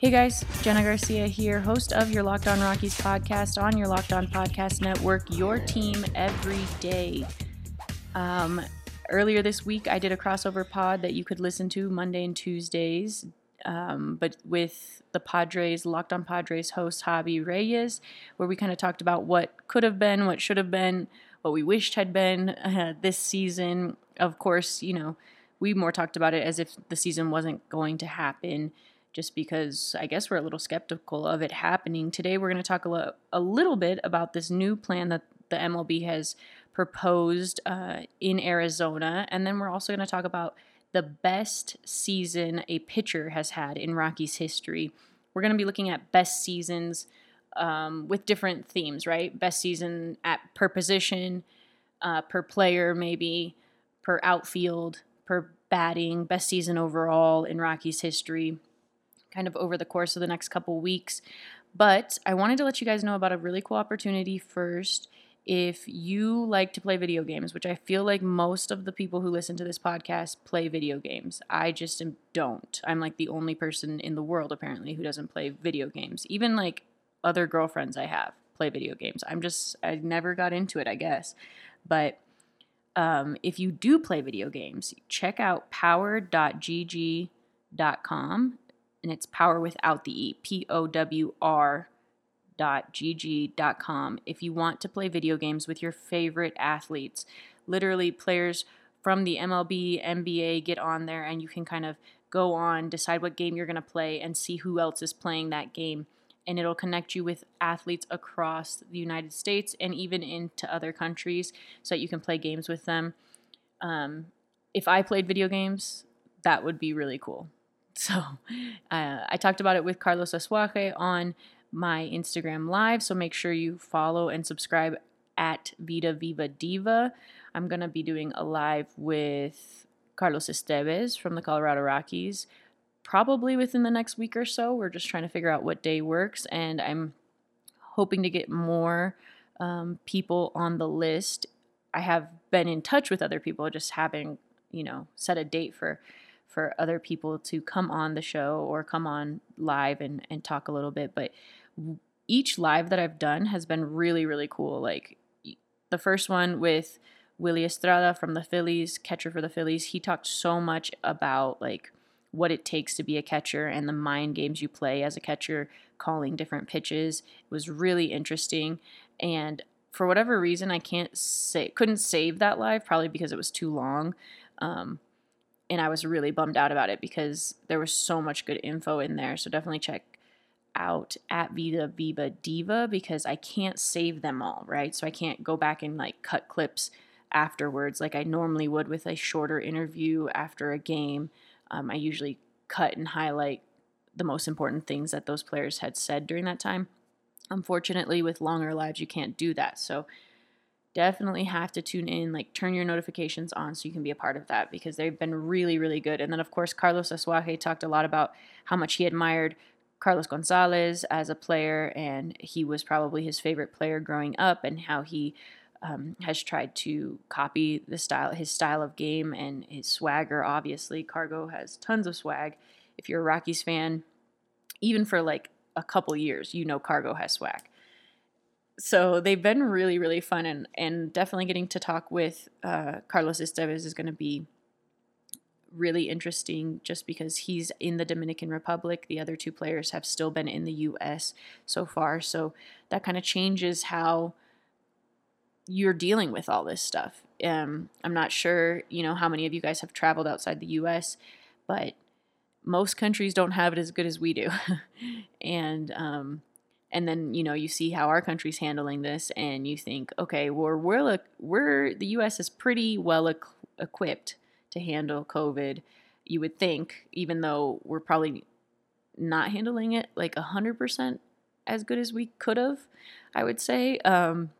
Hey guys, Jenna Garcia here, host of your Locked On Rockies podcast on your Locked On Podcast Network, your team every day. Um, earlier this week, I did a crossover pod that you could listen to Monday and Tuesdays, um, but with the Padres, Locked On Padres host Javi Reyes, where we kind of talked about what could have been, what should have been, what we wished had been uh, this season. Of course, you know, we more talked about it as if the season wasn't going to happen just because I guess we're a little skeptical of it happening. Today, we're going to talk a, lo- a little bit about this new plan that the MLB has proposed uh, in Arizona. And then we're also going to talk about the best season a pitcher has had in Rockies history. We're going to be looking at best seasons um, with different themes, right? Best season at per position, uh, per player, maybe per outfield, per batting, best season overall in Rockies history kind of over the course of the next couple weeks. But I wanted to let you guys know about a really cool opportunity first. If you like to play video games, which I feel like most of the people who listen to this podcast play video games, I just don't. I'm like the only person in the world apparently who doesn't play video games. Even like other girlfriends I have play video games. I'm just, I never got into it, I guess. But um, if you do play video games, check out power.gg.com and it's power without the E, P O W R dot gg dot com. If you want to play video games with your favorite athletes, literally players from the MLB, NBA get on there and you can kind of go on, decide what game you're going to play, and see who else is playing that game. And it'll connect you with athletes across the United States and even into other countries so that you can play games with them. Um, if I played video games, that would be really cool. So uh, I talked about it with Carlos Asuaje on my Instagram live. So make sure you follow and subscribe at Vida Viva Diva. I'm going to be doing a live with Carlos Estevez from the Colorado Rockies probably within the next week or so. We're just trying to figure out what day works, and I'm hoping to get more um, people on the list. I have been in touch with other people, just having, you know, set a date for for other people to come on the show or come on live and, and talk a little bit. But each live that I've done has been really, really cool. Like the first one with Willie Estrada from the Phillies, catcher for the Phillies, he talked so much about like what it takes to be a catcher and the mind games you play as a catcher, calling different pitches. It was really interesting. And for whatever reason, I can't say, couldn't save that live, probably because it was too long. Um, and I was really bummed out about it because there was so much good info in there. So definitely check out at Vida Viva Diva because I can't save them all, right? So I can't go back and like cut clips afterwards like I normally would with a shorter interview after a game. Um, I usually cut and highlight the most important things that those players had said during that time. Unfortunately, with longer lives, you can't do that. So definitely have to tune in, like turn your notifications on so you can be a part of that because they've been really, really good. And then, of course, Carlos Asuaje talked a lot about how much he admired Carlos Gonzalez as a player, and he was probably his favorite player growing up, and how he um, has tried to copy the style, his style of game, and his swagger. Obviously, Cargo has tons of swag. If you're a Rockies fan, even for like a couple years, you know Cargo has swag so they've been really really fun and and definitely getting to talk with uh, Carlos Estevez is going to be really interesting just because he's in the Dominican Republic. The other two players have still been in the U.S. so far, so that kind of changes how you're dealing with all this stuff. Um, I'm not sure, you know, how many of you guys have traveled outside the U.S., but most countries don't have it as good as we do, and um, and then you know you see how our country's handling this and you think okay well we're we're the US is pretty well equipped to handle covid. You would think even though we're probably not handling it like 100% as good as we could have i would say um,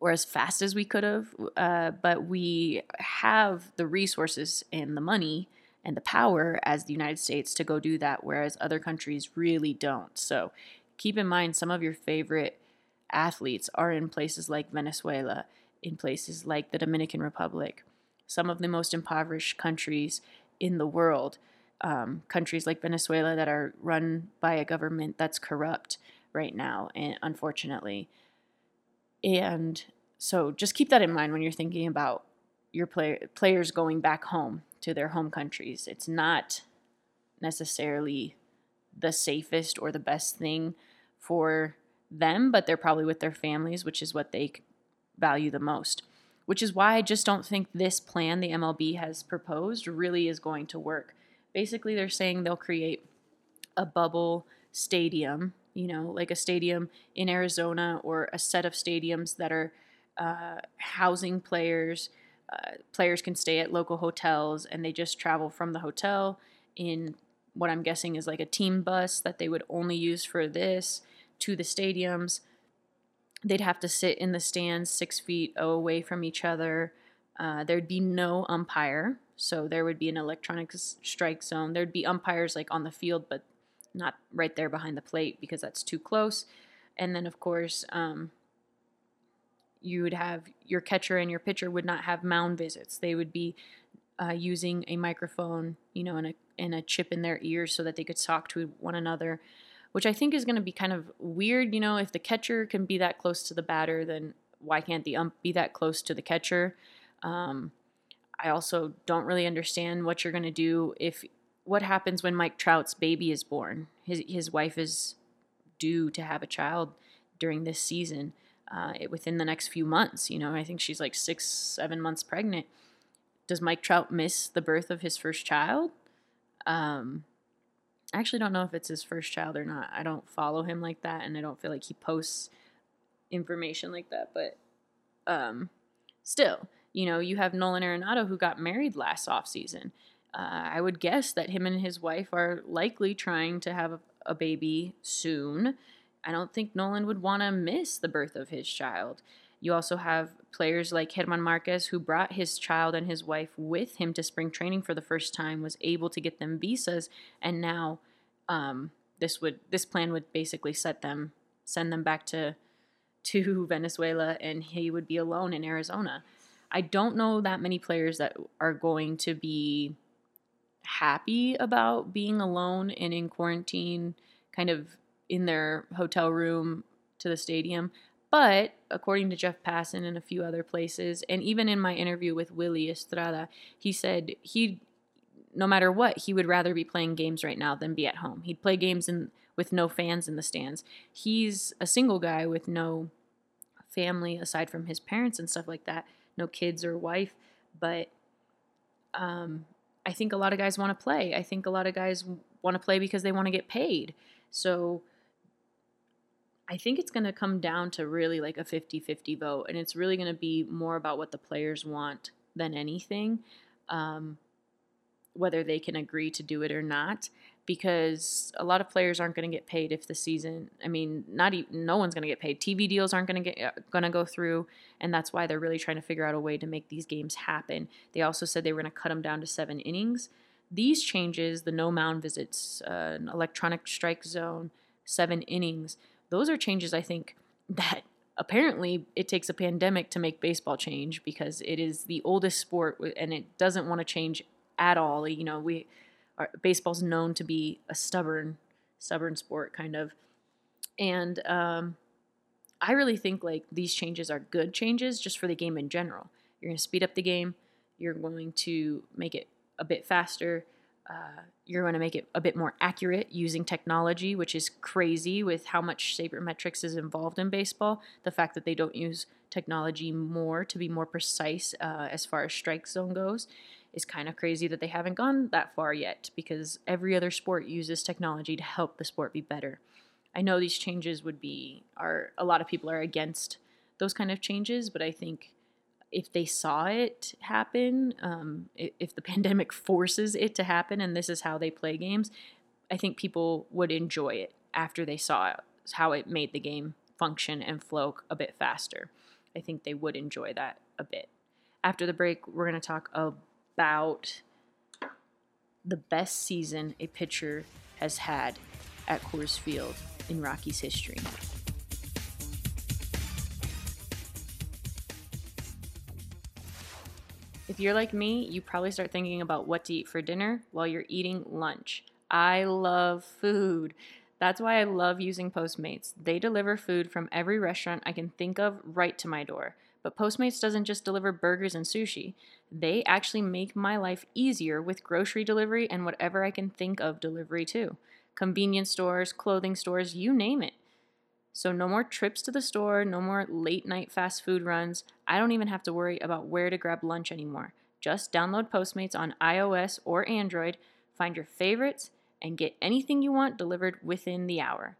or as fast as we could have uh, but we have the resources and the money and the power as the united states to go do that whereas other countries really don't. So keep in mind some of your favorite athletes are in places like Venezuela, in places like the Dominican Republic, some of the most impoverished countries in the world. um, countries like Venezuela that are run by a government that's corrupt right now, and unfortunately. And so just keep that in mind when you're thinking about your play- players going back home to their home countries. It's not necessarily the safest or the best thing for them, but they're probably with their families, which is what they value the most. Which is why I just don't think this plan the MLB has proposed really is going to work. Basically, they're saying they'll create a bubble stadium, you know, like a stadium in Arizona or a set of stadiums that are uh, housing players. Uh, players can stay at local hotels and they just travel from the hotel in what I'm guessing is like a team bus that they would only use for this to the stadiums. They'd have to sit in the stands six feet away from each other. Uh, there'd be no umpire, so there would be an electronic strike zone. There'd be umpires like on the field, but not right there behind the plate because that's too close. And then, of course, um, you would have your catcher and your pitcher would not have mound visits. They would be uh, using a microphone, you know, and a and a chip in their ears so that they could talk to one another, which I think is going to be kind of weird. You know, if the catcher can be that close to the batter, then why can't the ump be that close to the catcher? Um, I also don't really understand what you're going to do if what happens when Mike Trout's baby is born. His his wife is due to have a child during this season. Uh, within the next few months, you know, I think she's like six, seven months pregnant does Mike Trout miss the birth of his first child? Um, I actually don't know if it's his first child or not. I don't follow him like that, and I don't feel like he posts information like that. But um, still, you know, you have Nolan Arenado who got married last off season. Uh, I would guess that him and his wife are likely trying to have a, a baby soon. I don't think Nolan would want to miss the birth of his child. You also have players like German Marquez, who brought his child and his wife with him to spring training for the first time, was able to get them visas, and now um, this would this plan would basically set them send them back to to Venezuela, and he would be alone in Arizona. I don't know that many players that are going to be happy about being alone and in quarantine, kind of in their hotel room to the stadium. But according to Jeff Passan and a few other places, and even in my interview with Willie Estrada, he said he, no matter what, he would rather be playing games right now than be at home. He'd play games in with no fans in the stands. He's a single guy with no family aside from his parents and stuff like that, no kids or wife. But um, I think a lot of guys want to play. I think a lot of guys want to play because they want to get paid. So I think it's going to come down to really like a 50 50 vote. And it's really going to be more about what the players want than anything, um, whether they can agree to do it or not. Because a lot of players aren't going to get paid if the season. I mean, not even no one's going to get paid. TV deals aren't going to get uh, going to go through, and that's why they're really trying to figure out a way to make these games happen. They also said they were going to cut them down to seven innings. These changes, the no mound visits, uh, electronic strike zone, seven innings, those are changes I think that apparently it takes a pandemic to make baseball change because it is the oldest sport and it doesn't want to change at all. You know, we are, baseball's known to be a stubborn, stubborn sport kind of, and um, I really think like these changes are good changes just for the game in general. You're going to speed up the game. You're going to make it a bit faster. Uh, you're going to make it a bit more accurate using technology, which is crazy with how much sabermetrics is involved in baseball. The fact that they don't use technology more to be more precise uh, as far as strike zone goes is kind of crazy that they haven't gone that far yet because every other sport uses technology to help the sport be better. I know these changes would be are a lot of people are against those kind of changes, but I think if they saw it happen, um, if the pandemic forces it to happen, and this is how they play games, I think people would enjoy it after they saw how it made the game function and flow a bit faster. I think they would enjoy that a bit. After the break, we're going to talk about the best season a pitcher has had at Coors Field in Rockies history. If you're like me, you probably start thinking about what to eat for dinner while you're eating lunch. I love food. That's why I love using Postmates. They deliver food from every restaurant I can think of right to my door. But Postmates doesn't just deliver burgers and sushi, they actually make my life easier with grocery delivery and whatever I can think of delivery too. Convenience stores, clothing stores, you name it. So, no more trips to the store, no more late night fast food runs. I don't even have to worry about where to grab lunch anymore. Just download Postmates on iOS or Android, find your favorites, and get anything you want delivered within the hour.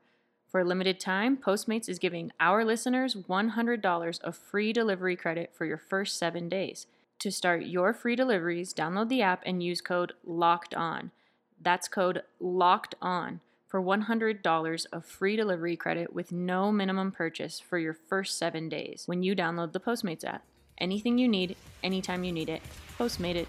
For a limited time, Postmates is giving our listeners $100 of free delivery credit for your first seven days. To start your free deliveries, download the app and use code LOCKED ON. That's code LOCKED ON for $100 of free delivery credit with no minimum purchase for your first seven days when you download the Postmates app. Anything you need, anytime you need it, Postmate it.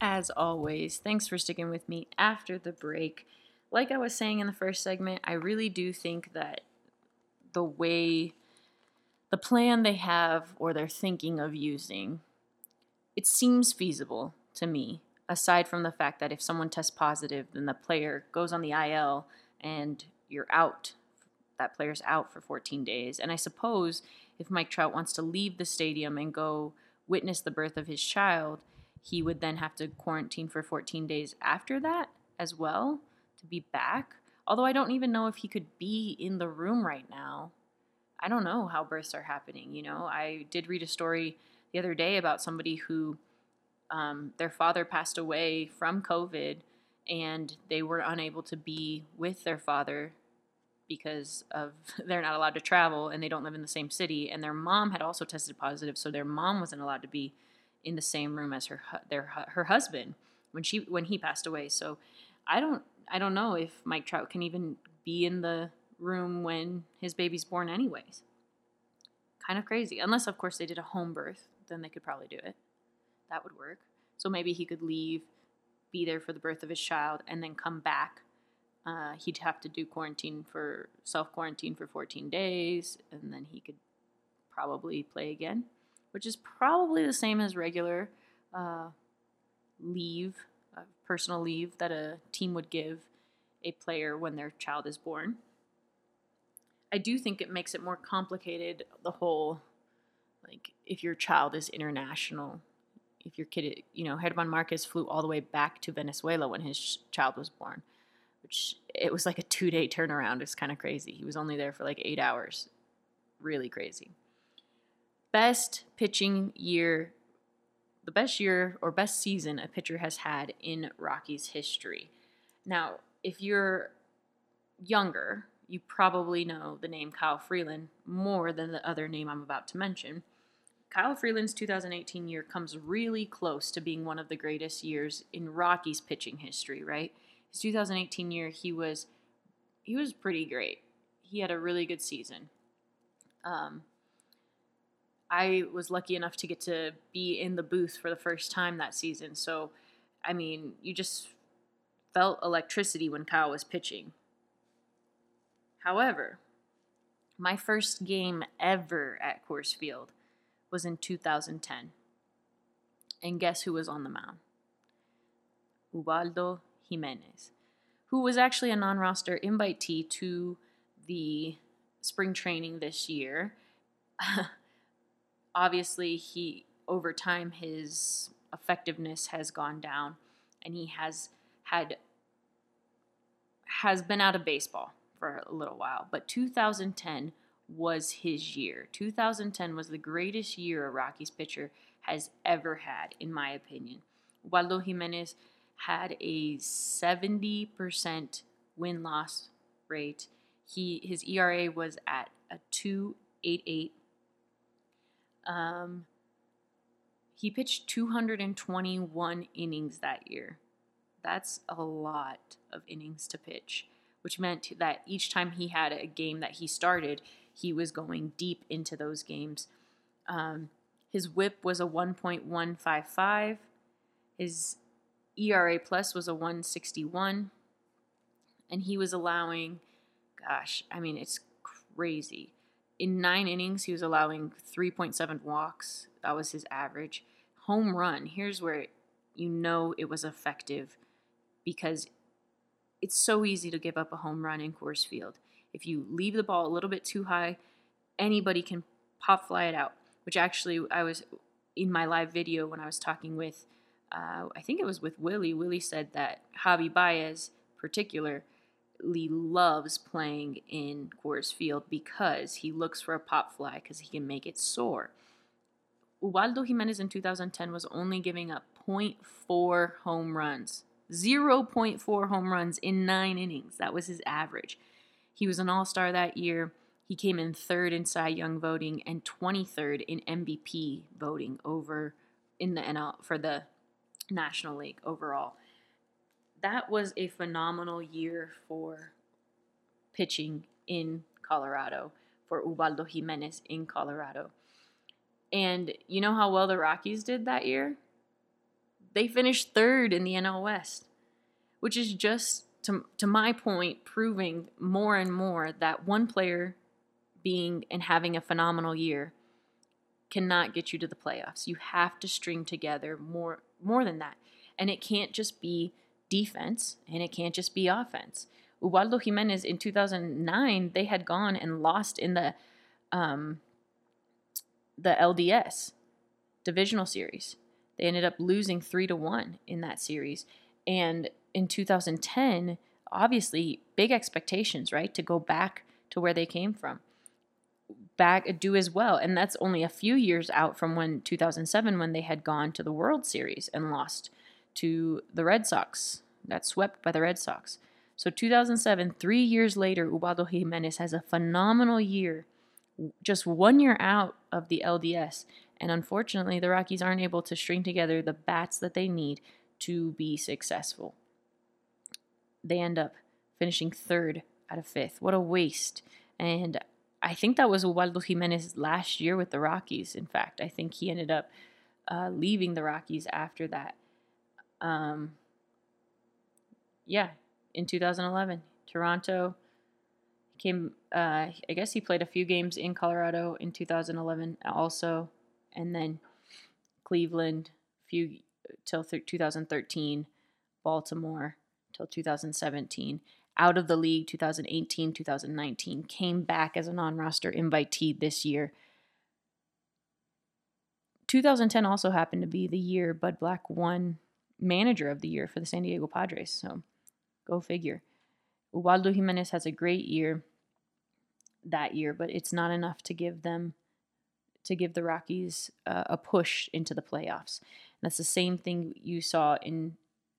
As always, thanks for sticking with me after the break. Like I was saying in the first segment, I really do think that the way the plan they have or they're thinking of using, it seems feasible to me, aside from the fact that if someone tests positive, then the player goes on the IL and you're out. That player's out for 14 days. And I suppose if Mike Trout wants to leave the stadium and go witness the birth of his child, he would then have to quarantine for 14 days after that as well to be back. Although I don't even know if he could be in the room right now. I don't know how births are happening. You know, I did read a story the other day about somebody who um, their father passed away from COVID and they were unable to be with their father because of they're not allowed to travel and they don't live in the same city. And their mom had also tested positive so their mom wasn't allowed to be in the same room as her their her husband when she when he passed away. So i don't i don't know if mike trout can even be in the room when his baby's born anyways. Kind of crazy. Unless of course they did a home birth then they could probably do it. That would work. So maybe he could leave be there for the birth of his child and then come back uh, he'd have to do quarantine for self quarantine for 14 days and then he could probably play again which is probably the same as regular uh, leave uh, personal leave that a team would give a player when their child is born I do think it makes it more complicated. The whole, like, if your child is international, if your kid, you know, German Marquez flew all the way back to Venezuela when his child was born, which it was like a two day turnaround. It's kind of crazy. He was only there for like eight hours. Really crazy. Best pitching year, the best year or best season a pitcher has had in Rockies history. Now, if you're younger, you probably know the name Kyle Freeland more than the other name I'm about to mention. Kyle Freeland's 2018 year comes really close to being one of the greatest years in Rockies pitching history, right? His 2018 year, he was he was pretty great. He had a really good season. Um, I was lucky enough to get to be in the booth for the first time that season. So, I mean, you just felt electricity when Kyle was pitching. However, my first game ever at Coors Field was in 2010. And guess who was on the mound? Ubaldo Jimenez, who was actually a non roster invitee to the spring training this year. Obviously, he over time his effectiveness has gone down and he has had has been out of baseball for a little while, but 2010 was his year. 2010 was the greatest year a Rockies pitcher has ever had, in my opinion. Ubaldo Jimenez had a 70% win loss rate. He his ERA was at a 2.88. Um, he pitched 221 innings that year. That's a lot of innings to pitch, which meant that each time he had a game that he started, he was going deep into those games. Um, his whip was a 1.155. His ERA plus was a 161. And he was allowing, gosh, I mean, it's crazy. In nine innings, he was allowing 3.7 walks. That was his average. Home run, here's where you know it was effective because it's so easy to give up a home run in Coors Field. If you leave the ball a little bit too high, anybody can pop fly it out. Which actually, I was in my live video when I was talking with, uh, I think it was with Willie. Willie said that Javi Baez, particularly, loves playing in Coors Field because he looks for a pop fly because he can make it soar. Ubaldo Jimenez in 2010 was only giving up 0.4 home runs 0.4 home runs in nine innings. That was his average. He was an all star that year. He came in third in Cy Young voting and 23rd in MVP voting over in the NL for the National League overall. That was a phenomenal year for pitching in Colorado, for Ubaldo Jimenez in Colorado. And you know how well the Rockies did that year? They finished third in the NL West, which is just, to, to my point, proving more and more that one player being and having a phenomenal year cannot get you to the playoffs. You have to string together more more than that. And it can't just be defense and it can't just be offense. Ubaldo Jimenez in 2009, they had gone and lost in the um, the LDS divisional series. They ended up losing three to one in that series. And in 2010, obviously, big expectations, right? To go back to where they came from, back do as well. And that's only a few years out from when 2007, when they had gone to the World Series and lost to the Red Sox, got swept by the Red Sox. So 2007, three years later, Ubaldo Jimenez has a phenomenal year, just one year out of the LDS, and unfortunately, the Rockies aren't able to string together the bats that they need to be successful. They end up finishing third out of fifth. What a waste. And I think that was Ubaldo Jimenez last year with the Rockies. In fact, I think he ended up uh, leaving the Rockies after that. Um, yeah, in 2011, Toronto came. Uh, I guess he played a few games in Colorado in 2011 also and then Cleveland few till th- 2013, Baltimore till 2017. Out of the league 2018, 2019, came back as a non-roster invitee this year. 2010 also happened to be the year Bud Black won manager of the year for the San Diego Padres. So go figure. Ubaldo Jimenez has a great year that year, but it's not enough to give them to give the Rockies uh, a push into the playoffs. And that's the same thing you saw in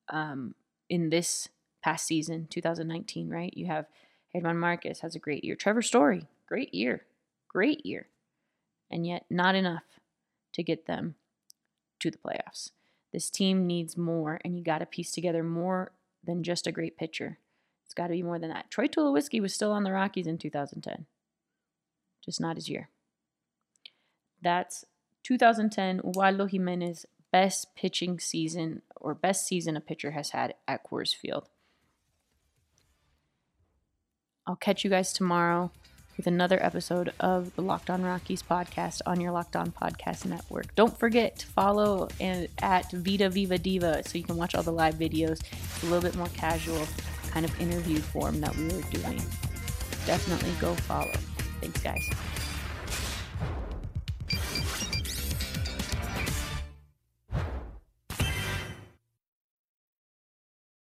um, in this past season, 2019. Right? You have German Marquez has a great year. Trevor Story, great year, great year, and yet not enough to get them to the playoffs. This team needs more, and you got to piece together more than just a great pitcher. It's got to be more than that. Troy Tulowitzki was still on the Rockies in 2010, just not his year. That's 2010 Ubaldo Jimenez best pitching season or best season a pitcher has had at Coors Field. I'll catch you guys tomorrow with another episode of the Locked On Rockies podcast on your Locked On Podcast Network. Don't forget to follow and at Vita Viva Diva so you can watch all the live videos. It's a little bit more casual kind of interview form that we were doing. Definitely go follow. Thanks, guys.